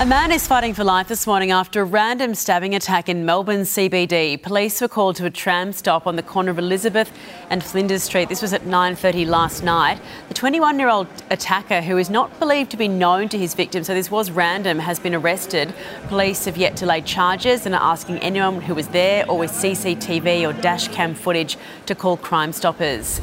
A man is fighting for life this morning after a random stabbing attack in Melbourne CBD. Police were called to a tram stop on the corner of Elizabeth and Flinders Street. This was at 9:30 last night. The 21-year-old attacker, who is not believed to be known to his victim, so this was random, has been arrested. Police have yet to lay charges and are asking anyone who was there or with CCTV or dash cam footage to call Crime Stoppers.